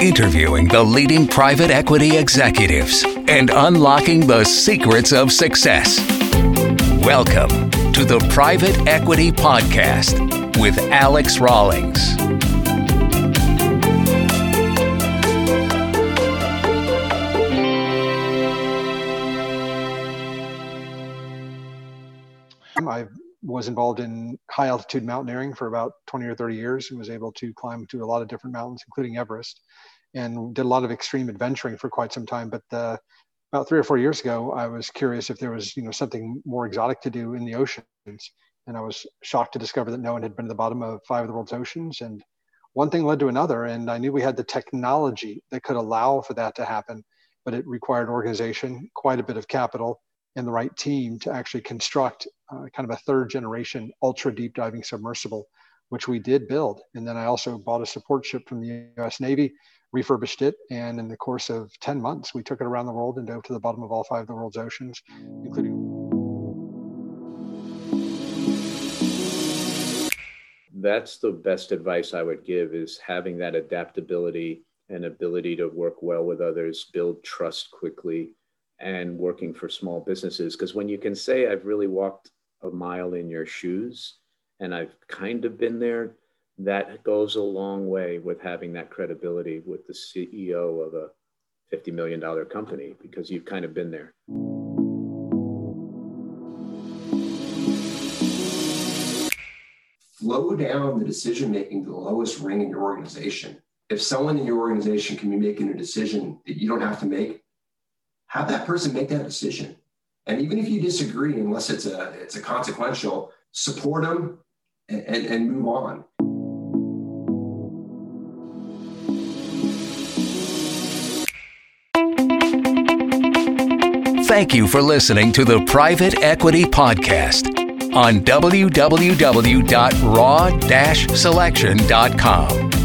interviewing the leading private equity executives and unlocking the secrets of success. Welcome to the Private Equity Podcast with Alex Rawlings. I was involved in high altitude mountaineering for about 20 or 30 years and was able to climb to a lot of different mountains, including Everest, and did a lot of extreme adventuring for quite some time. But uh, about three or four years ago, I was curious if there was, you know, something more exotic to do in the oceans, and I was shocked to discover that no one had been to the bottom of five of the world's oceans. And one thing led to another, and I knew we had the technology that could allow for that to happen, but it required organization, quite a bit of capital, and the right team to actually construct uh, kind of a third generation ultra deep diving submersible, which we did build. And then I also bought a support ship from the US Navy, refurbished it, and in the course of 10 months, we took it around the world and dove to the bottom of all five of the world's oceans, including. That's the best advice I would give is having that adaptability and ability to work well with others, build trust quickly, and working for small businesses. Because when you can say, I've really walked a mile in your shoes and I've kind of been there, that goes a long way with having that credibility with the CEO of a $50 million company because you've kind of been there. Slow down the decision making to the lowest ring in your organization. If someone in your organization can be making a decision that you don't have to make, have that person make that decision. And even if you disagree, unless it's a it's a consequential, support them and, and, and move on. Thank you for listening to the Private Equity Podcast on www.raw-selection.com.